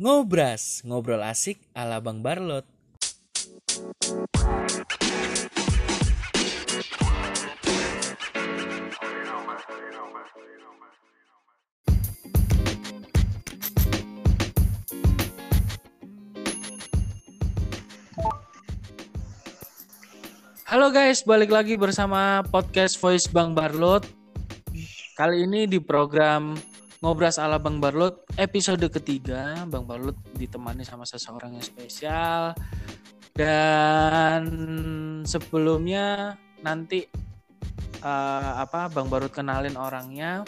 Ngobras, ngobrol asik ala Bang Barlot. Halo guys, balik lagi bersama podcast Voice Bang Barlot. Kali ini di program Ngobras ala Bang Barlot episode ketiga. Bang Barlot ditemani sama seseorang yang spesial. Dan sebelumnya nanti uh, apa Bang Barlot kenalin orangnya.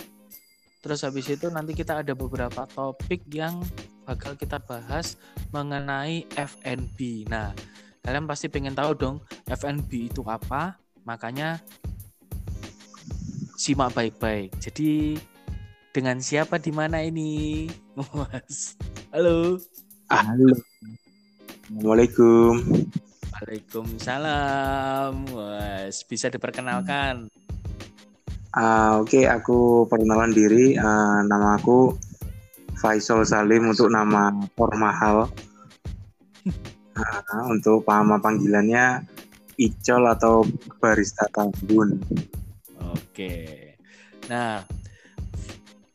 Terus habis itu nanti kita ada beberapa topik yang bakal kita bahas mengenai FNB. Nah, kalian pasti pengen tahu dong FNB itu apa makanya simak baik-baik jadi dengan siapa di mana ini? Mas. Halo. Halo. Assalamualaikum. Waalaikumsalam mas. Bisa diperkenalkan? Uh, oke. Okay, aku perkenalan diri. Uh, nama aku Faisal Salim untuk nama formal Nah, untuk nama panggilannya Icol atau Barista Tambun. Oke. Nah,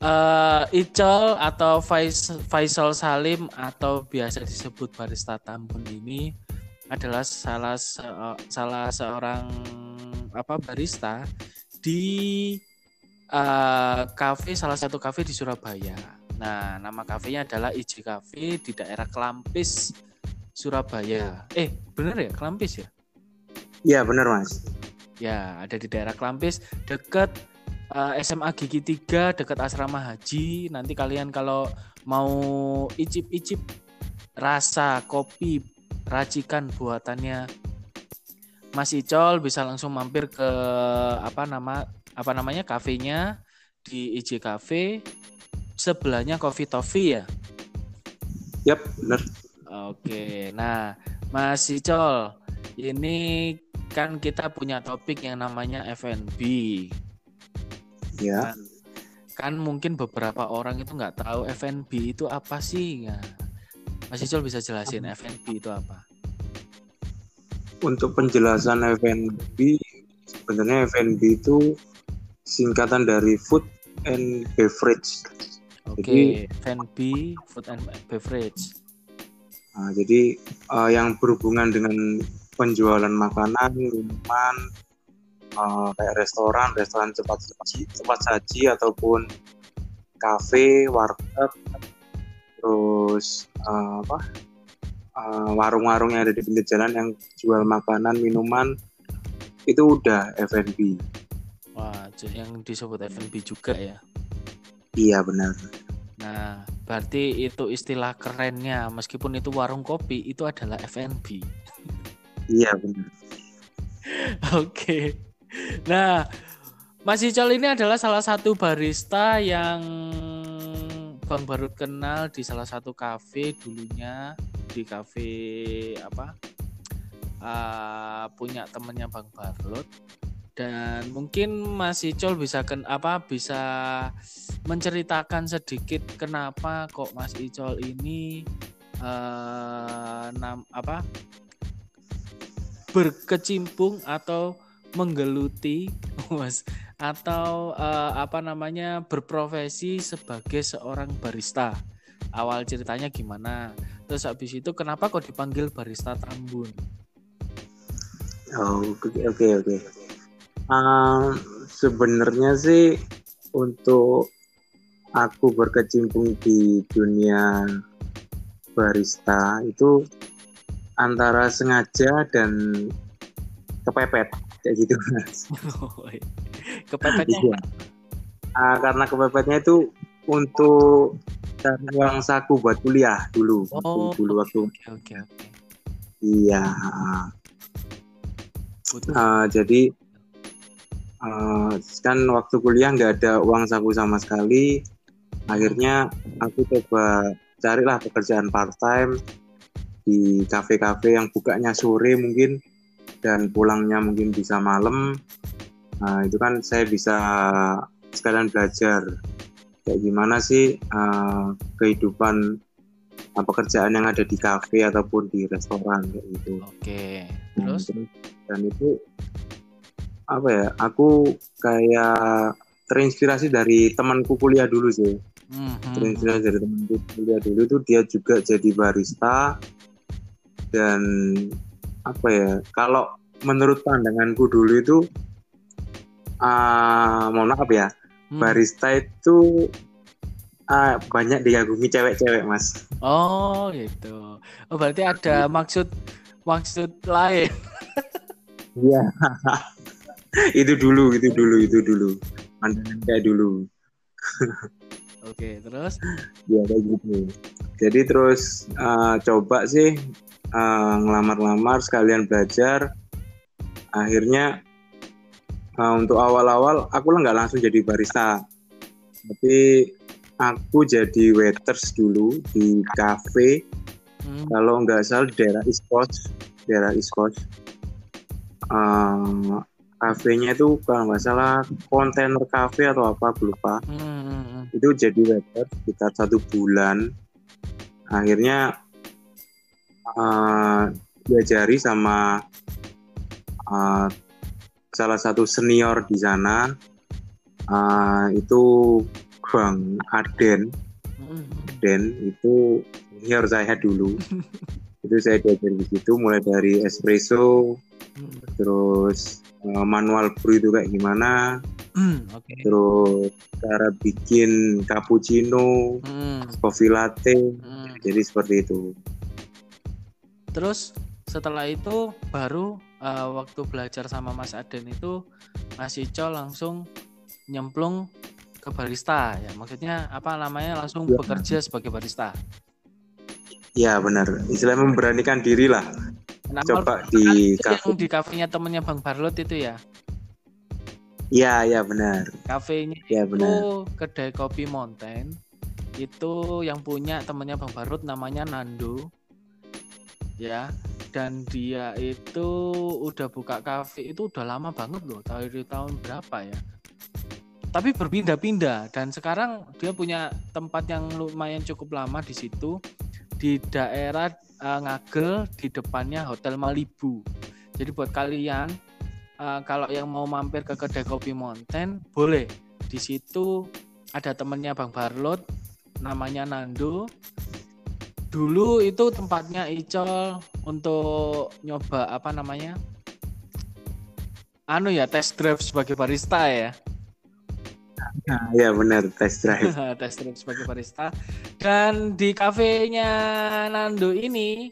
uh, Icol atau Fais, Faisal Salim atau biasa disebut Barista Tambun ini adalah salah se salah seorang apa barista di uh, kafe salah satu kafe di Surabaya. Nah, nama kafenya adalah IJ Cafe di daerah Kelampis, Surabaya. Eh, bener ya Kelampis ya? Iya, bener Mas. Ya, ada di daerah Kelampis, dekat uh, SMA Gigi 3, dekat asrama haji. Nanti kalian kalau mau icip-icip rasa kopi racikan buatannya Mas Icol bisa langsung mampir ke apa nama apa namanya kafenya di IJ Cafe sebelahnya Coffee Toffee ya. Yap, benar. Oke, nah Mas Icol, ini kan kita punya topik yang namanya FNB. Ya. Kan, kan mungkin beberapa orang itu nggak tahu FNB itu apa sih ya. Mas Icol bisa jelasin FNB itu apa? Untuk penjelasan FNB, sebenarnya FNB itu singkatan dari Food and Beverage. Oke, okay, FNB Food and Beverage. Nah, jadi uh, yang berhubungan dengan penjualan makanan, minuman, uh, kayak restoran, restoran cepat saji, cepat saji ataupun kafe, warteg, terus uh, apa uh, warung-warung yang ada di pinggir jalan yang jual makanan, minuman itu udah F&B. Wah, yang disebut F&B juga ya? Iya benar. Nah, berarti itu istilah kerennya meskipun itu warung kopi itu adalah FNB. Iya benar. Oke. Nah, Mas Icol ini adalah salah satu barista yang Bang baru kenal di salah satu kafe dulunya di kafe apa? Uh, punya temennya Bang Barlot dan mungkin Mas Icol bisa ken apa bisa menceritakan sedikit kenapa kok Mas Icol ini uh, nam apa berkecimpung atau menggeluti Mas atau uh, apa namanya berprofesi sebagai seorang barista. Awal ceritanya gimana? Terus habis itu kenapa kok dipanggil barista Tambun oh oke okay, oke. Okay, sebenarnya sih untuk aku berkecimpung di dunia barista itu antara sengaja dan kepepet kayak gitu mas. Kepepetnya? Iya. Uh, karena kepepetnya itu untuk cari uang saku buat kuliah dulu. Oh, dulu waktu. Oke oke. Iya. Uh, jadi uh, kan waktu kuliah nggak ada uang saku sama sekali akhirnya aku coba carilah pekerjaan part time di kafe-kafe yang bukanya sore mungkin dan pulangnya mungkin bisa malam nah itu kan saya bisa sekalian belajar kayak gimana sih uh, kehidupan uh, pekerjaan yang ada di kafe ataupun di restoran kayak gitu. Oke. Terus? dan itu apa ya? Aku kayak terinspirasi dari temanku kuliah dulu sih. Mhm. Terinspirasi dari temanku kuliah dulu itu dia juga jadi barista dan apa ya? Kalau menurut pandanganku dulu itu ah mohon maaf ya, Hmm. barista itu ah, banyak digagumi cewek-cewek, Mas. Oh, gitu. Oh, berarti ada maksud maksud lain. Iya. itu dulu, itu dulu, itu dulu. Pandangan kayak dulu. Oke, terus? Ya kayak gitu. Jadi terus eh, coba sih eh, ngelamar-lamar sekalian belajar. Akhirnya eh, untuk awal-awal aku lah nggak langsung jadi barista, tapi aku jadi waiters dulu di cafe. Hmm. Kalau nggak salah daerah East Coast, daerah East Coast. Eh, kafenya itu kalau nggak salah kontainer cafe atau apa aku lupa Hmm, hmm, hmm. Itu jadi waiter sekitar satu bulan. Akhirnya uh, diajari sama uh, salah satu senior di sana. Uh, itu Bang Aden hmm. Aden itu senior saya dulu. Itu saya diajari di situ mulai dari espresso Hmm. terus uh, manual brew itu kayak gimana Hmm, Oke. terus cara bikin cappuccino Hmm, coffee latte hmm. jadi seperti itu Terus setelah itu baru eh, waktu belajar sama Mas Aden itu Mas Ico langsung nyemplung ke barista ya. Maksudnya apa namanya langsung Ya. bekerja sebagai barista. ya benar istilahnya memberanikan diri lah Nah, coba di itu yang kafe. di kafenya temennya Bang Barlot itu ya. ya ya benar. Kafenya ya benar. Itu kedai kopi Mountain itu yang punya temennya Bang Barut namanya Nando. Ya dan dia itu udah buka kafe. Itu udah lama banget loh dari tahun berapa ya? Tapi berpindah-pindah. Dan sekarang dia punya tempat yang lumayan cukup lama di situ di daerah eh, Ngagel di depannya Hotel Malibu. Jadi buat kalian eh, kalau yang mau mampir ke kedai kopi Mountain boleh. Di situ ada temennya Bang Barlot namanya Nando. Dulu itu tempatnya Icol untuk nyoba apa namanya? Anu ya test drive sebagai barista ya? Nah, ya benar test drive. Test drive sebagai barista dan di kafenya Nando ini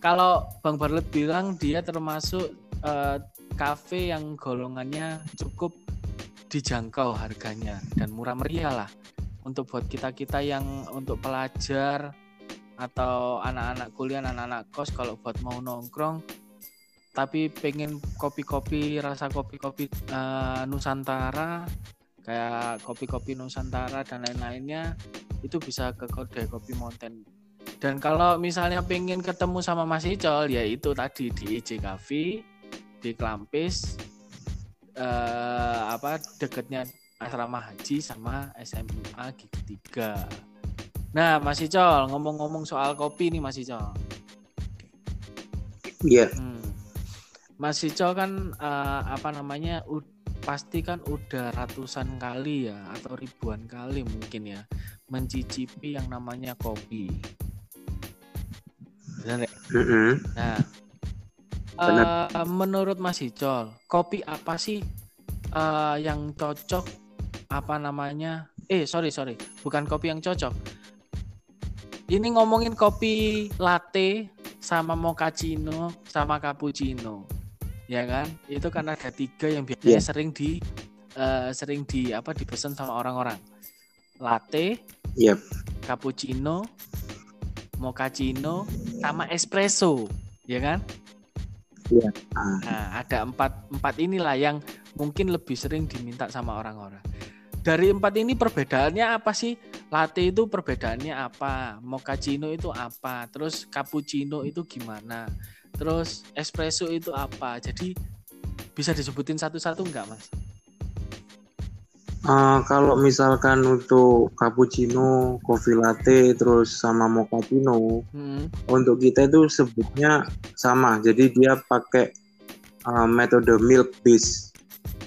kalau Bang Barlet bilang dia termasuk eh, kafe yang golongannya cukup dijangkau harganya dan murah meriah lah. Untuk buat kita kita yang untuk pelajar atau anak-anak kuliah anak-anak kos kalau buat mau nongkrong tapi pengen kopi-kopi rasa kopi-kopi eh, Nusantara kayak kopi-kopi Nusantara dan lain-lainnya itu bisa ke kedai kopi Mountain dan kalau misalnya pengen ketemu sama Mas Icol ya itu tadi di IJ Cafe di Klampis eh, apa deketnya asrama haji sama SMA Gigi 3 nah Mas Icol ngomong-ngomong soal kopi nih Mas Icol. Iya. Hmm. Mas Ico kan eh, apa namanya ud- pasti kan udah ratusan kali ya atau ribuan kali mungkin ya mencicipi yang namanya kopi. Benar ya? Mm-mm. Nah, Benar. eh, menurut Mas Icol, kopi apa sih eh, yang cocok? Apa namanya? Eh, sorry sorry, bukan kopi yang cocok. Ini ngomongin kopi latte sama mochaccino sama cappuccino, ya kan? Itu kan ada tiga yang biasanya Iya. sering di eh, sering di apa dipesan sama orang-orang. Latte, Iya. cappuccino, mochaccino, sama espresso, ya kan? Iya. Ah. Nah, ada empat empat inilah yang mungkin lebih sering diminta sama orang-orang. Dari empat ini perbedaannya apa sih? Latte itu perbedaannya apa? Mochaccino itu apa? Terus cappuccino itu gimana? Terus espresso itu apa? Jadi bisa disebutin satu-satu enggak, Mas? Uh, kalau misalkan untuk cappuccino, coffee latte, terus sama mochaccino, hmm. untuk kita itu sebutnya sama. Jadi dia pakai uh, metode milk base.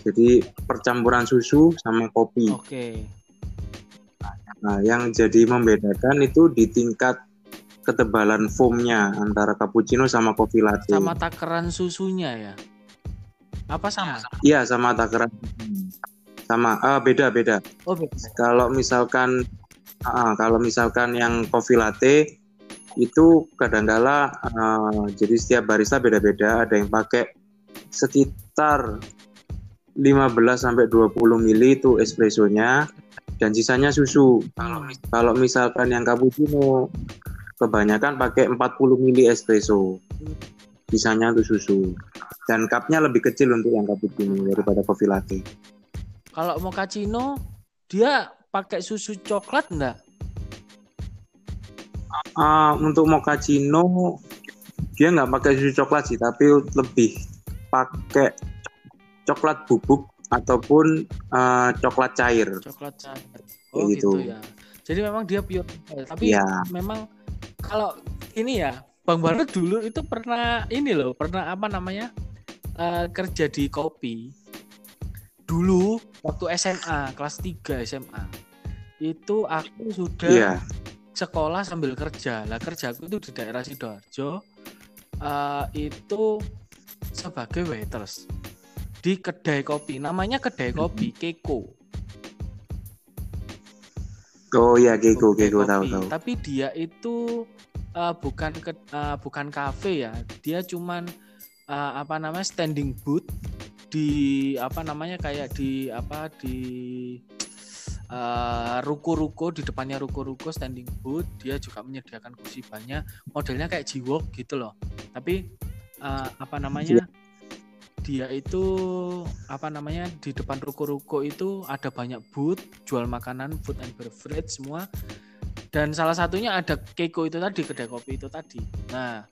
Jadi percampuran susu sama kopi. Oke. Okay. Nah, yang jadi membedakan itu di tingkat ketebalan foamnya antara cappuccino sama coffee latte. Sama takaran susunya ya? Apa sama? Iya, sama takaran sama uh, beda beda oh beda kalau misalkan uh, kalau misalkan yang coffee latte itu kadangkala uh, jadi setiap barista beda-beda ada yang pakai sekitar 15 sampai 20 mili itu espressonya dan sisanya susu. Kalau kalau misalkan yang cappuccino kebanyakan pakai 40 mili espresso. Sisanya itu susu. Dan cupnya lebih kecil untuk yang cappuccino daripada coffee latte. Kalau mochaccino dia pakai susu coklat enggak? Uh, untuk mochaccino dia nggak pakai susu coklat sih, tapi lebih pakai coklat bubuk ataupun uh, coklat cair. Coklat cair. Oh gitu. gitu ya. Jadi memang dia pure, tapi ya. memang kalau ini ya Bang Baru dulu itu pernah ini loh, pernah apa namanya uh, kerja di kopi. Dulu waktu SMA kelas 3 SMA itu aku sudah yeah. sekolah sambil kerja. Lah kerjaku itu di daerah sidoarjo uh, itu sebagai waiters di kedai kopi. Namanya kedai kopi Keko oh ya Keko Keko tahu tahu. Tapi dia itu uh, bukan ke, uh, bukan kafe ya. Dia cuman uh, apa namanya standing booth di apa namanya kayak di apa di ruko-ruko uh, di depannya ruko-ruko standing booth. Dia juga menyediakan kursi banyak. Modelnya kayak Jiwok gitu loh. Tapi uh, apa namanya dia itu apa namanya di depan ruko-ruko itu ada banyak booth jual makanan food and beverage semua. Dan salah satunya ada Keiko itu tadi kedai kopi itu tadi. Nah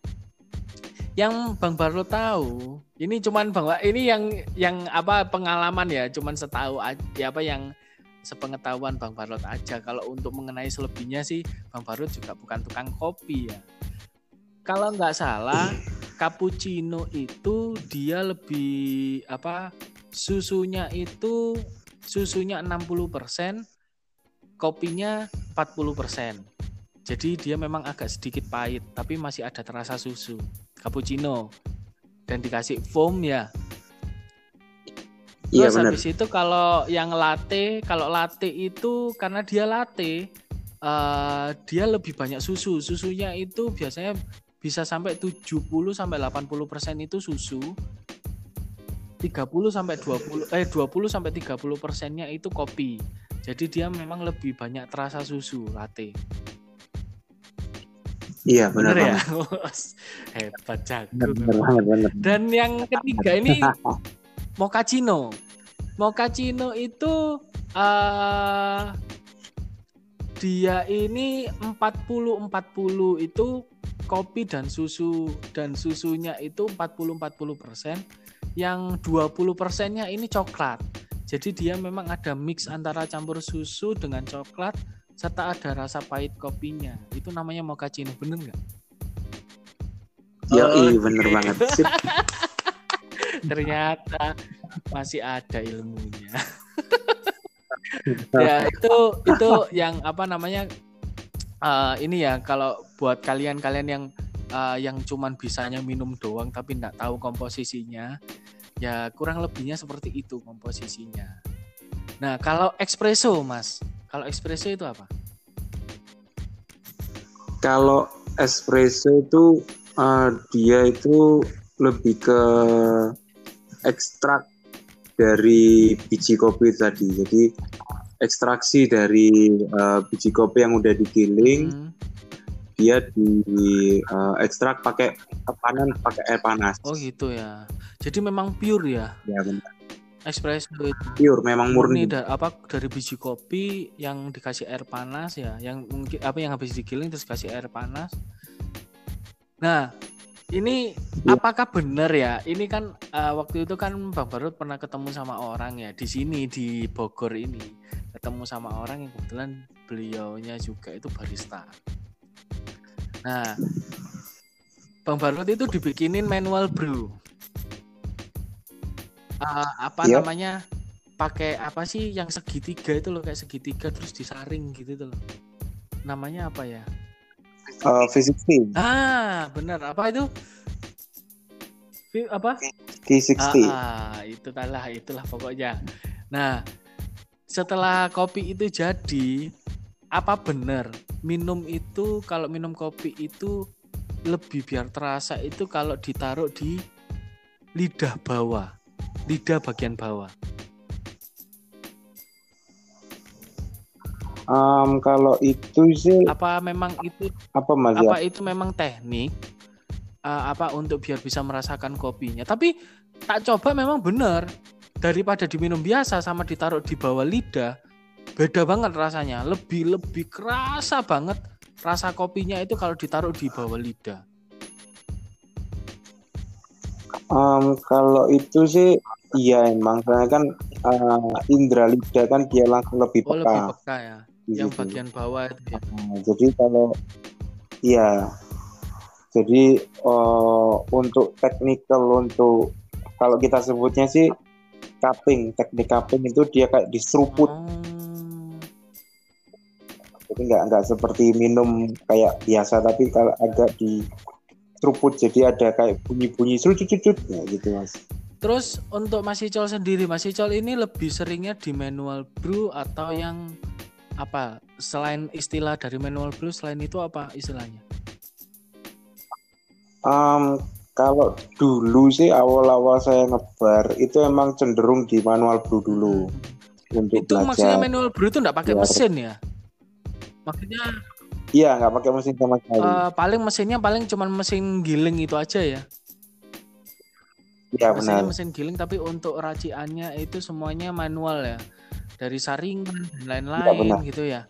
yang Bang Barlo tahu ini cuman Bang ini yang yang apa pengalaman ya cuman setahu ya apa yang sepengetahuan Bang Barlot aja. Kalau untuk mengenai selebihnya sih Bang Barlot juga bukan tukang kopi ya. Kalau nggak salah cappuccino itu dia lebih apa susunya itu susunya 60% kopinya 40% jadi dia memang agak sedikit pahit tapi masih ada terasa susu cappuccino dan dikasih foam ya. Iya, Terus iya, habis itu kalau yang latte, kalau latte itu karena dia latte, uh, dia lebih banyak susu. Susunya itu biasanya bisa sampai 70 sampai 80% itu susu. 30 sampai 20 eh 20 sampai 30 persennya itu kopi. Jadi dia memang lebih banyak terasa susu latte. Iya benar, benar ya. Hebat jago. Dan yang ketiga ini mochaccino. Mochaccino itu uh, dia ini 40 40 itu kopi dan susu dan susunya itu 40 40 persen. Yang 20 persennya ini coklat. Jadi dia memang ada mix antara campur susu dengan coklat serta ada rasa pahit kopinya. Itu namanya mochaccino, bener nggak? Ya, oh, iya bener okay. banget. Sip. Ternyata masih ada ilmunya. ya itu itu yang apa namanya uh, ini ya kalau buat kalian-kalian yang uh, yang cuman bisanya minum doang tapi nggak tahu komposisinya ya kurang lebihnya seperti itu komposisinya. Nah kalau espresso mas kalau espresso itu apa? Kalau espresso itu uh, dia itu lebih ke ekstrak dari biji kopi tadi. Jadi ekstraksi dari uh, biji kopi yang udah digiling, hmm. dia di uh, ekstrak pakai panen pakai air panas. Oh gitu ya. Jadi memang pure ya? Ya benar espresso itu pure memang murni, murni da, apa dari biji kopi yang dikasih air panas ya yang mungkin apa yang habis digiling terus kasih air panas nah ini Iya. apakah benar ya? Ini kan eh, waktu itu kan Bang Barut pernah ketemu sama orang ya di sini di Bogor ini. Ketemu sama orang yang kebetulan beliaunya juga itu barista. Nah, Bang Barut itu dibikinin manual brew. Eh, apa Iya. namanya? Pakai apa sih yang segitiga itu loh kayak segitiga terus disaring gitu tuh loh. Namanya apa ya? Eh, V60, Ah, benar. Apa itu? Vi- Apa? T60. Ah, ah, itu lah, itulah pokoknya. Nah, setelah kopi itu jadi, apa benar minum itu kalau minum kopi itu lebih biar terasa itu kalau ditaruh di lidah bawah, lidah bagian bawah. Em, kalau itu sih Apa memang itu apa mas ya? apa itu memang teknik uh, apa untuk biar bisa merasakan kopinya? Tapi tak coba memang benar. Daripada diminum biasa sama ditaruh di bawah lidah beda banget rasanya. Lebih lebih kerasa banget rasa kopinya itu kalau ditaruh di bawah lidah. Em, kalau itu sih iya emang. Soalnya kan eh, indra lidah kan dia langsung lebih oh peka. lebih peka ya yang situ. bagian bawah itu ya Nah, jadi kalau iya. Jadi eh, untuk technical untuk kalau kita sebutnya sih cupping. Teknik cupping itu dia kayak diseruput. Oh, jadi nggak nggak seperti minum kayak biasa tapi kalau agak di seruput jadi ada kayak bunyi-bunyi serut-serut ya gitu mas. Terus untuk Mas Icol sendiri Mas Icol ini lebih seringnya di manual brew atau yang apa selain istilah dari manual brew selain itu apa istilahnya? Em, kalau dulu sih awal-awal saya ngebar itu emang cenderung di manual brew dulu. Untuk itu maksudnya belajar. manual brew itu nggak pakai Biar- mesin ya? Maksudnya Iya nggak pakai mesin sama sekali. eh, paling mesinnya paling cuman mesin giling itu aja ya? Iya benar. mesin giling tapi untuk raciannya itu semuanya manual ya dari saringan dan lain-lain benar. gitu ya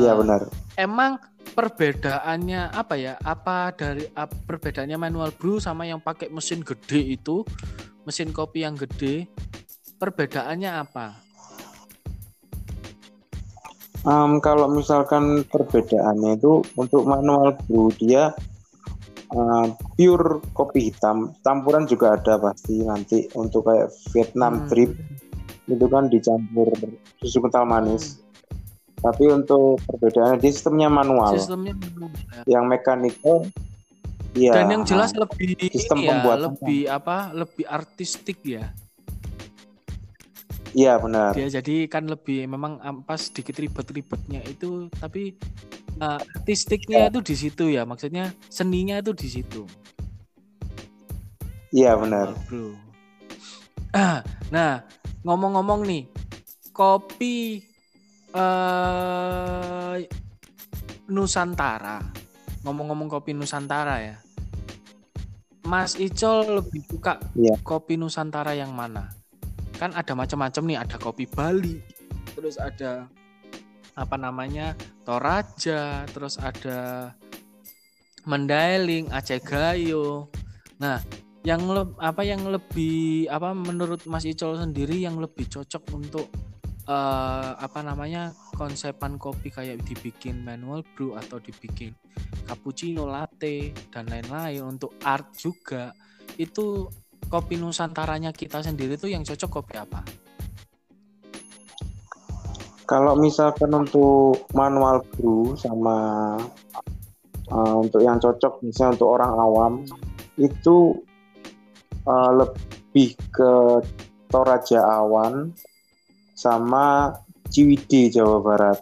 Iya benar. emang perbedaannya apa ya apa dari ap- perbedaannya manual brew sama yang pakai mesin gede itu mesin kopi yang gede perbedaannya apa Em, kalau misalkan perbedaannya itu untuk manual brew dia eh, pure kopi hitam, campuran juga ada pasti nanti untuk kayak Vietnam Hmm. drip itu kan dicampur susu kental manis. Tapi untuk perbedaannya dia sistemnya manual. sistemnya manual ya. Yang mekanikal Iya. dan yang jelas lebih sistem ya, pembuatannya. lebih apa lebih artistik ya Iya benar. dia jadi kan lebih memang apa sedikit ribet-ribetnya itu tapi uh, artistiknya itu di situ ya maksudnya seninya itu di situ Iya benar. bro Ah, nah ngomong-ngomong nih kopi eh Nusantara. Ngomong-ngomong kopi Nusantara ya. Mas Icol lebih suka Iya. kopi Nusantara yang mana? Kan ada macam-macam nih ada kopi Bali terus ada apa namanya Toraja terus ada Mandailing Aceh Gayo. Nah yang le- apa yang lebih apa menurut Mas Icol sendiri yang lebih cocok untuk eh, apa namanya konsepan kopi kayak dibikin manual brew atau dibikin cappuccino latte dan lain-lain untuk art juga itu kopi nusantaranya kita sendiri tuh yang cocok kopi apa? Kalau misalkan untuk manual brew sama uh, untuk yang cocok misalnya untuk orang awam itu uh, lebih ke Toraja Awan sama Ciwidey Jawa Barat.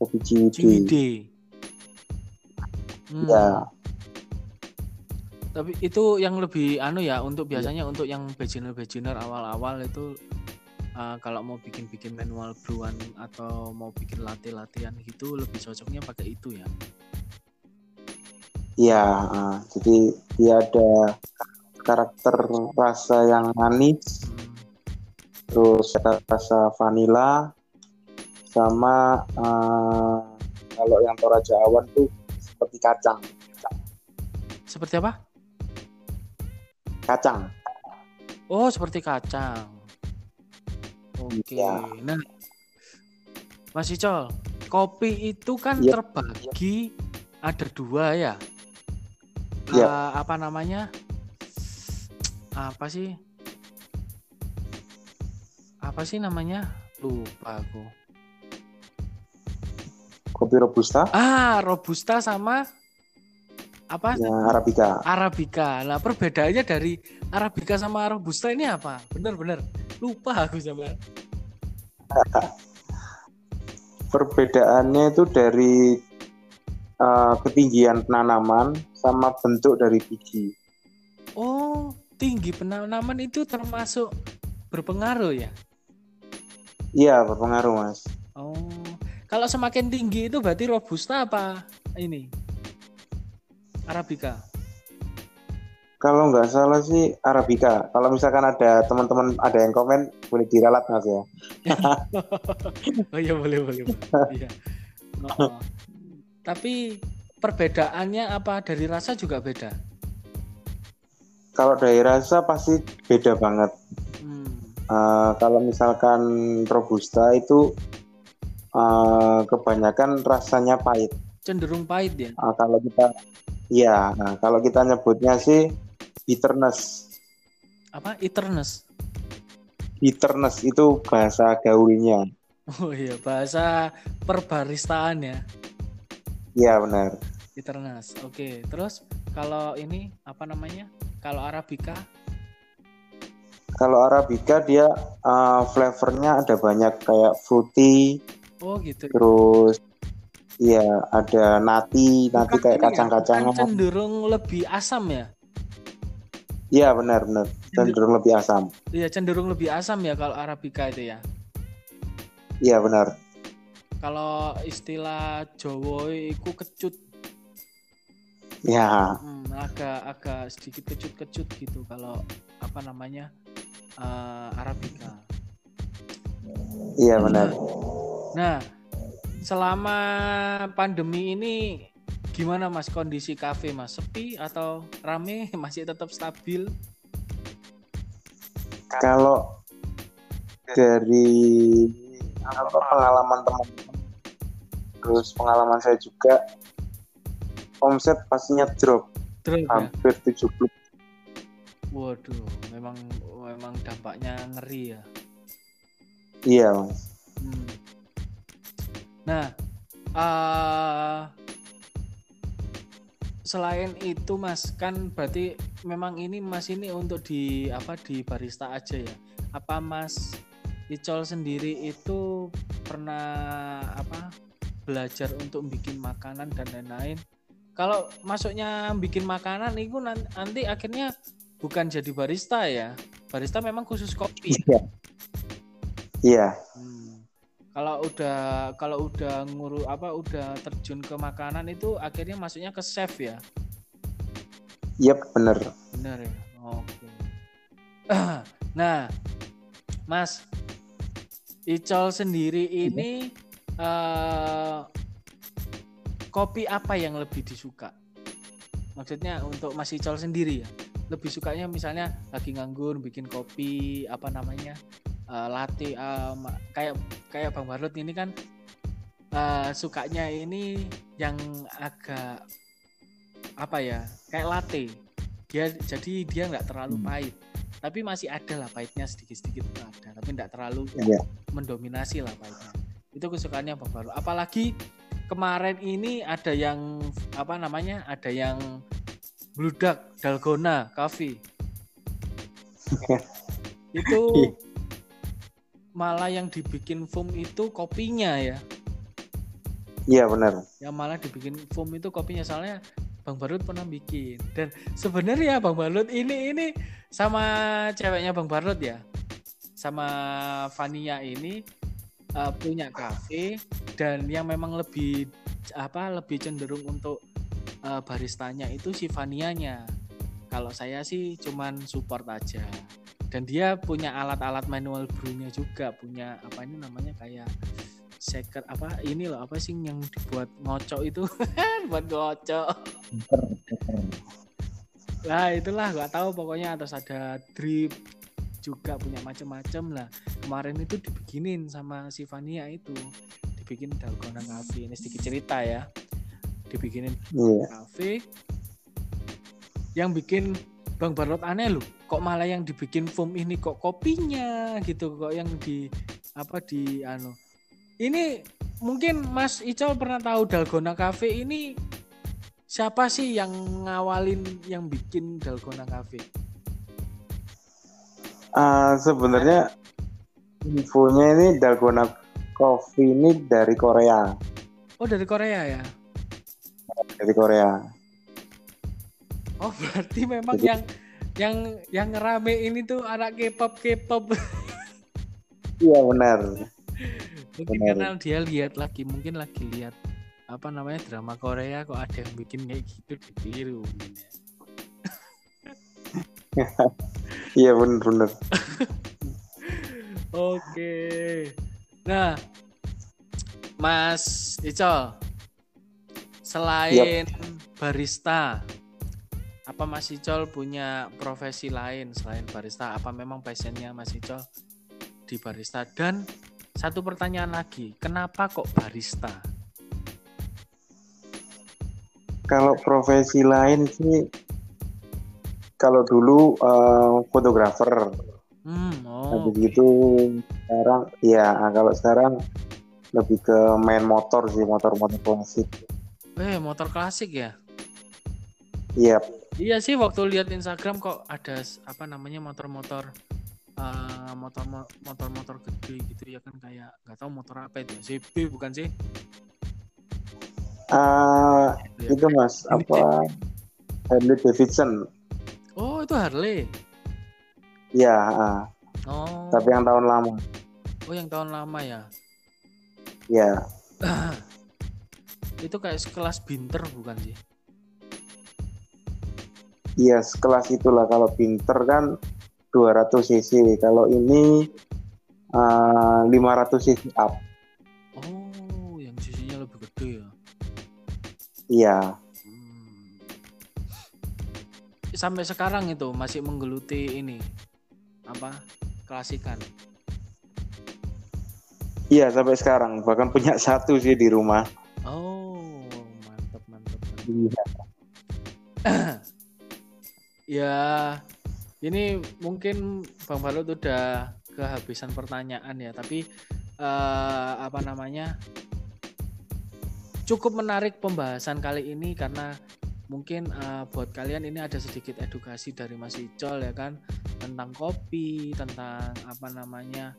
Kopi Ciwidey. Ciwidey. Hmm, Ya, Tapi itu yang lebih anu ya untuk biasanya untuk yang beginner beginner awal-awal itu uh, kalau mau bikin-bikin manual brewan atau mau bikin latte lattean gitu lebih cocoknya pakai itu ya. ya. uh, jadi dia ada karakter rasa yang manis, terus ada rasa vanila, sama uh, kalau yang Toraja Awan tuh seperti kacang. Seperti apa? Kacang. Oh, seperti kacang. Oke. Ya. Nah, Mas Icol, kopi itu kan Ya. terbagi ada dua ya. Ya. Eh, apa namanya? Apa sih? Apa sih namanya? Lupa aku. Kopi robusta, Ah, robusta sama apa? ya arabica. Arabica. Nah, perbedaannya dari Arabica sama robusta ini apa? Bener-bener lupa aku sama. Perbedaannya itu dari eh, ketinggian penanaman sama bentuk dari biji. Oh, tinggi penanaman itu termasuk berpengaruh ya? Iya, berpengaruh, Mas. Oh, kalau semakin tinggi itu berarti robusta apa ini? Arabica. Kalau nggak salah sih arabica. Kalau misalkan ada teman-teman ada yang komen boleh diralat Mas ya. oh iya boleh boleh. Iya. Oh, oh. Tapi perbedaannya apa dari rasa juga beda. Kalau dari rasa pasti beda banget. Hmm. Eh, kalau misalkan robusta itu eh, kebanyakan rasanya pahit. Cenderung pahit ya. Eh, kalau kita, ya, nah, kalau kita nyebutnya sih bitterness. Apa? Eternus. Bitterness itu bahasa gaulnya. Oh iya, bahasa perbaristaan ya. Iya benar. Eternus. Oke, terus kalau ini apa namanya? Kalau Arabica? Kalau arabica dia eh, flavornya ada banyak kayak fruity, Oh gitu. terus iya ada nati, nati Bukan kayak ya, kacang-kacangan. cenderung lebih asam ya? Iya benar benar cenderung lebih asam. Iya, cenderung lebih asam ya kalau Arabica itu ya. Iya benar. Kalau istilah Jawa itu kecut, Ya hmm, agak agak sedikit kecut-kecut gitu kalau apa namanya eh, Arabica. iya benar. Nah, selama pandemi ini gimana Mas kondisi kafe Mas? Sepi atau rame? Masih tetap stabil? Kalau dari apa pengalaman teman-teman, terus pengalaman saya juga omset pastinya drop Drop ya? hampir 70 Waduh, memang memang dampaknya ngeri ya. Iya mas. Hmm. Nah, eh selain itu Mas, kan berarti memang ini Mas ini untuk di apa di barista aja ya? Apa Mas Icol sendiri itu pernah apa belajar untuk bikin makanan dan lain-lain? Kalau masuknya bikin makanan itu nan- nanti akhirnya bukan jadi barista ya. Barista memang khusus kopi. Iya. Iya. Hmm. Kalau udah kalau udah nguru apa udah terjun ke makanan itu akhirnya masuknya ke chef ya. Yep bener. Benar ya. Oke. nah, Mas Icol sendiri ini eh, kopi apa yang lebih disuka? Maksudnya untuk Mas Icol sendiri ya. Lebih sukanya misalnya lagi nganggur bikin kopi apa namanya? eh, latte ma- kayak kayak Bang Barut ini kan eh, sukanya ini yang agak apa ya? Kayak latte. Dia jadi dia nggak terlalu Hmm. pahit. Tapi masih ada lah pahitnya sedikit-sedikit ada, tapi nggak terlalu Iya. mendominasi lah pahitnya. Itu kesukaannya Bang Barut. Apalagi kemarin ini ada yang apa namanya? Ada yang bludak dalgona coffee. itu malah yang dibikin foam itu kopinya ya. Iya bener. Yang malah dibikin foam itu kopinya soalnya Bang Barut pernah bikin. Dan sebenarnya Bang Barut ini ini sama ceweknya Bang Barut ya. Sama Vania ini eh, punya kafe dan yang memang lebih apa lebih cenderung untuk eh, baristanya itu si Vanianya. Kalau saya sih cuman support aja. Dan dia punya alat-alat manual brewnya juga, punya apa ini namanya kayak shaker apa ini loh apa sih yang dibuat ngocok itu buat ngocok Nah itulah nggak tahu pokoknya atas ada drip juga punya macam-macam lah. Kemarin itu dibikinin sama si Vania itu dibikin dalgona cafe ini sedikit cerita ya. Dibikinin Iya. cafe yang bikin Bang Barot aneh loh. Kok malah yang dibikin foam ini kok kopinya gitu. Kok yang di apa di anu. Ini mungkin Mas Icol pernah tahu Dalgona Cafe ini siapa sih yang ngawalin yang bikin Dalgona Cafe? Ah, sebenarnya infonya ini dalgona coffee ini dari Korea, oh dari Korea ya dari Korea. oh berarti memang Jadi- yang yang yang ngerame ini tuh anak K-pop K-pop Iya benar. mungkin Benar. karena dia lihat lagi mungkin lagi lihat apa namanya drama Korea kok ada yang bikin kayak gitu ditiru mungkin ya. Iya benar benar. Oke. Nah, Mas Icol, selain barista, apa Mas Icol punya profesi lain selain barista? Apa memang passionnya Mas Icol di barista? Dan satu pertanyaan lagi, kenapa kok barista? Kalau profesi lain sih, kalau dulu eh, fotografer, Hmm, oh, habis gitu sekarang, ya kalau sekarang lebih ke main motor sih, motor-motor klasik. eh motor klasik ya? Iya, Iya sih waktu lihat Instagram kok ada apa namanya motor-motor eh, motor motor-motor gede gitu ya kan kayak nggak tahu motor apa itu CB bukan sih? Eh, Ya. itu mas apa Harley Davidson. Oh itu Harley. Ya, ah, Oh. tapi yang tahun lama. Oh yang tahun lama ya. Ya, Itu kayak sekelas binter bukan sih? iya sekelas itulah. Kalau pinter kan 200 cc. Kalau ini eh, 500 cc up. Oh yang sisinya lebih gede ya. Iya. Hmm. Sampai sekarang itu masih menggeluti ini apa klasikan. Iya sampai sekarang bahkan punya satu sih di rumah. Oh mantap mantap. Iya. Ya, ini mungkin Bang Balut udah kehabisan pertanyaan ya, tapi eh, apa namanya? Cukup menarik pembahasan kali ini karena mungkin eh, buat kalian ini ada sedikit edukasi dari Mas Icol ya kan tentang kopi, tentang apa namanya?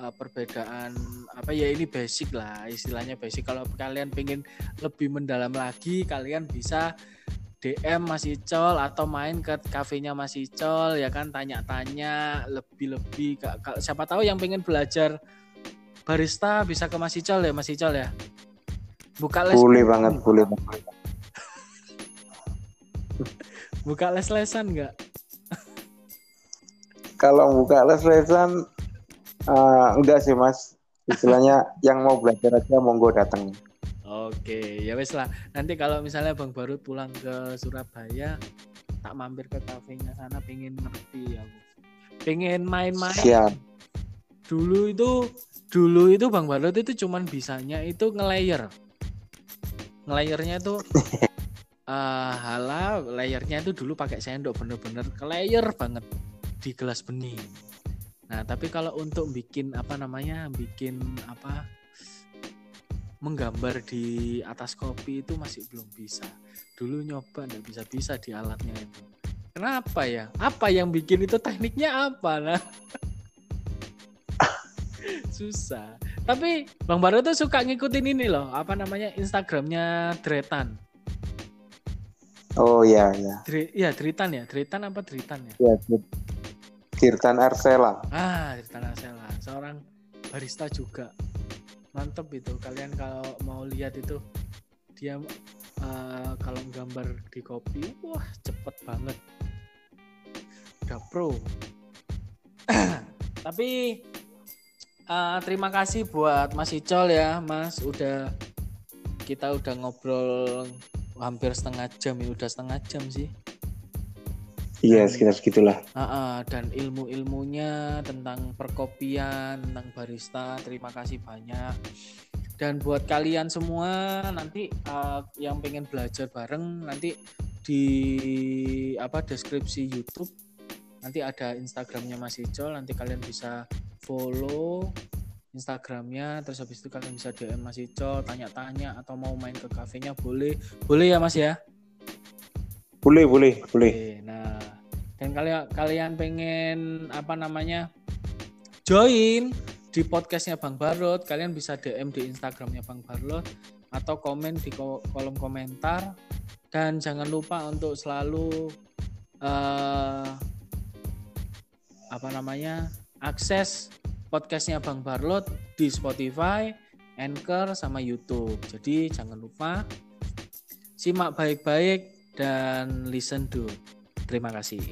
Eh, perbedaan apa ya ini basic lah istilahnya basic. Kalau kalian pengen lebih mendalam lagi kalian bisa DM Mas Icol atau main ke kafenya Mas Icol ya kan tanya-tanya lebih-lebih siapa tahu yang pengen belajar barista bisa ke Mas Icol ya Mas Icol ya? Buka les Boleh banget, boleh banget. buka les-lesan nggak? Kalau buka les-lesan eh, enggak sih Mas. Istilahnya yang mau belajar aja monggo datang. Oke ya wes lah nanti kalau misalnya Bang Barut pulang ke Surabaya tak mampir ke kafenya sana pengen ngerti aku pengen main-main Siap. dulu itu dulu itu Bang Barut itu cuman bisanya itu nge-layer nge-layernya itu eh hala layernya itu dulu pakai sendok bener-bener ke layer banget di gelas bening nah tapi kalau untuk bikin apa namanya bikin apa menggambar di atas kopi itu masih belum bisa. Dulu nyoba nggak bisa bisa di alatnya itu. Kenapa ya? Apa yang bikin itu tekniknya apa? Nah susah. Tapi bang Baru tuh suka ngikutin ini loh apa namanya Instagramnya Dretan. Oh iya iya. Dre, ya Dritan ya? Dritan apa Dritan ya? Ya, Tirtan Arsela. ah Dritan Asela seorang barista juga. Mantep itu. Kalian kalau mau lihat itu dia eh, kalau gambar di kopi wah cepet banget. Udah pro. Tapi eh, terima kasih buat Mas Icol ya Mas. Udah kita udah ngobrol hampir setengah jam ya. Udah setengah jam sih Iya, sekitar segitulah. Uh, uh, dan ilmu-ilmunya tentang perkopian, tentang barista. Terima kasih banyak. Dan buat kalian semua nanti uh, yang pengen belajar bareng nanti di apa deskripsi YouTube nanti ada Instagramnya Mas Icol nanti kalian bisa follow Instagramnya terus habis itu kalian bisa DM Mas Icol tanya-tanya atau mau main ke kafenya boleh boleh ya Mas ya boleh boleh boleh nah dan kalian kalian pengen apa namanya join di podcastnya Bang Barlot kalian bisa DM di Instagramnya Bang Barlot atau komen di kolom komentar dan jangan lupa untuk selalu uh, apa namanya akses podcastnya Bang Barlot di Spotify, Anchor sama YouTube. Jadi jangan lupa simak baik-baik dan listen to. Terima kasih.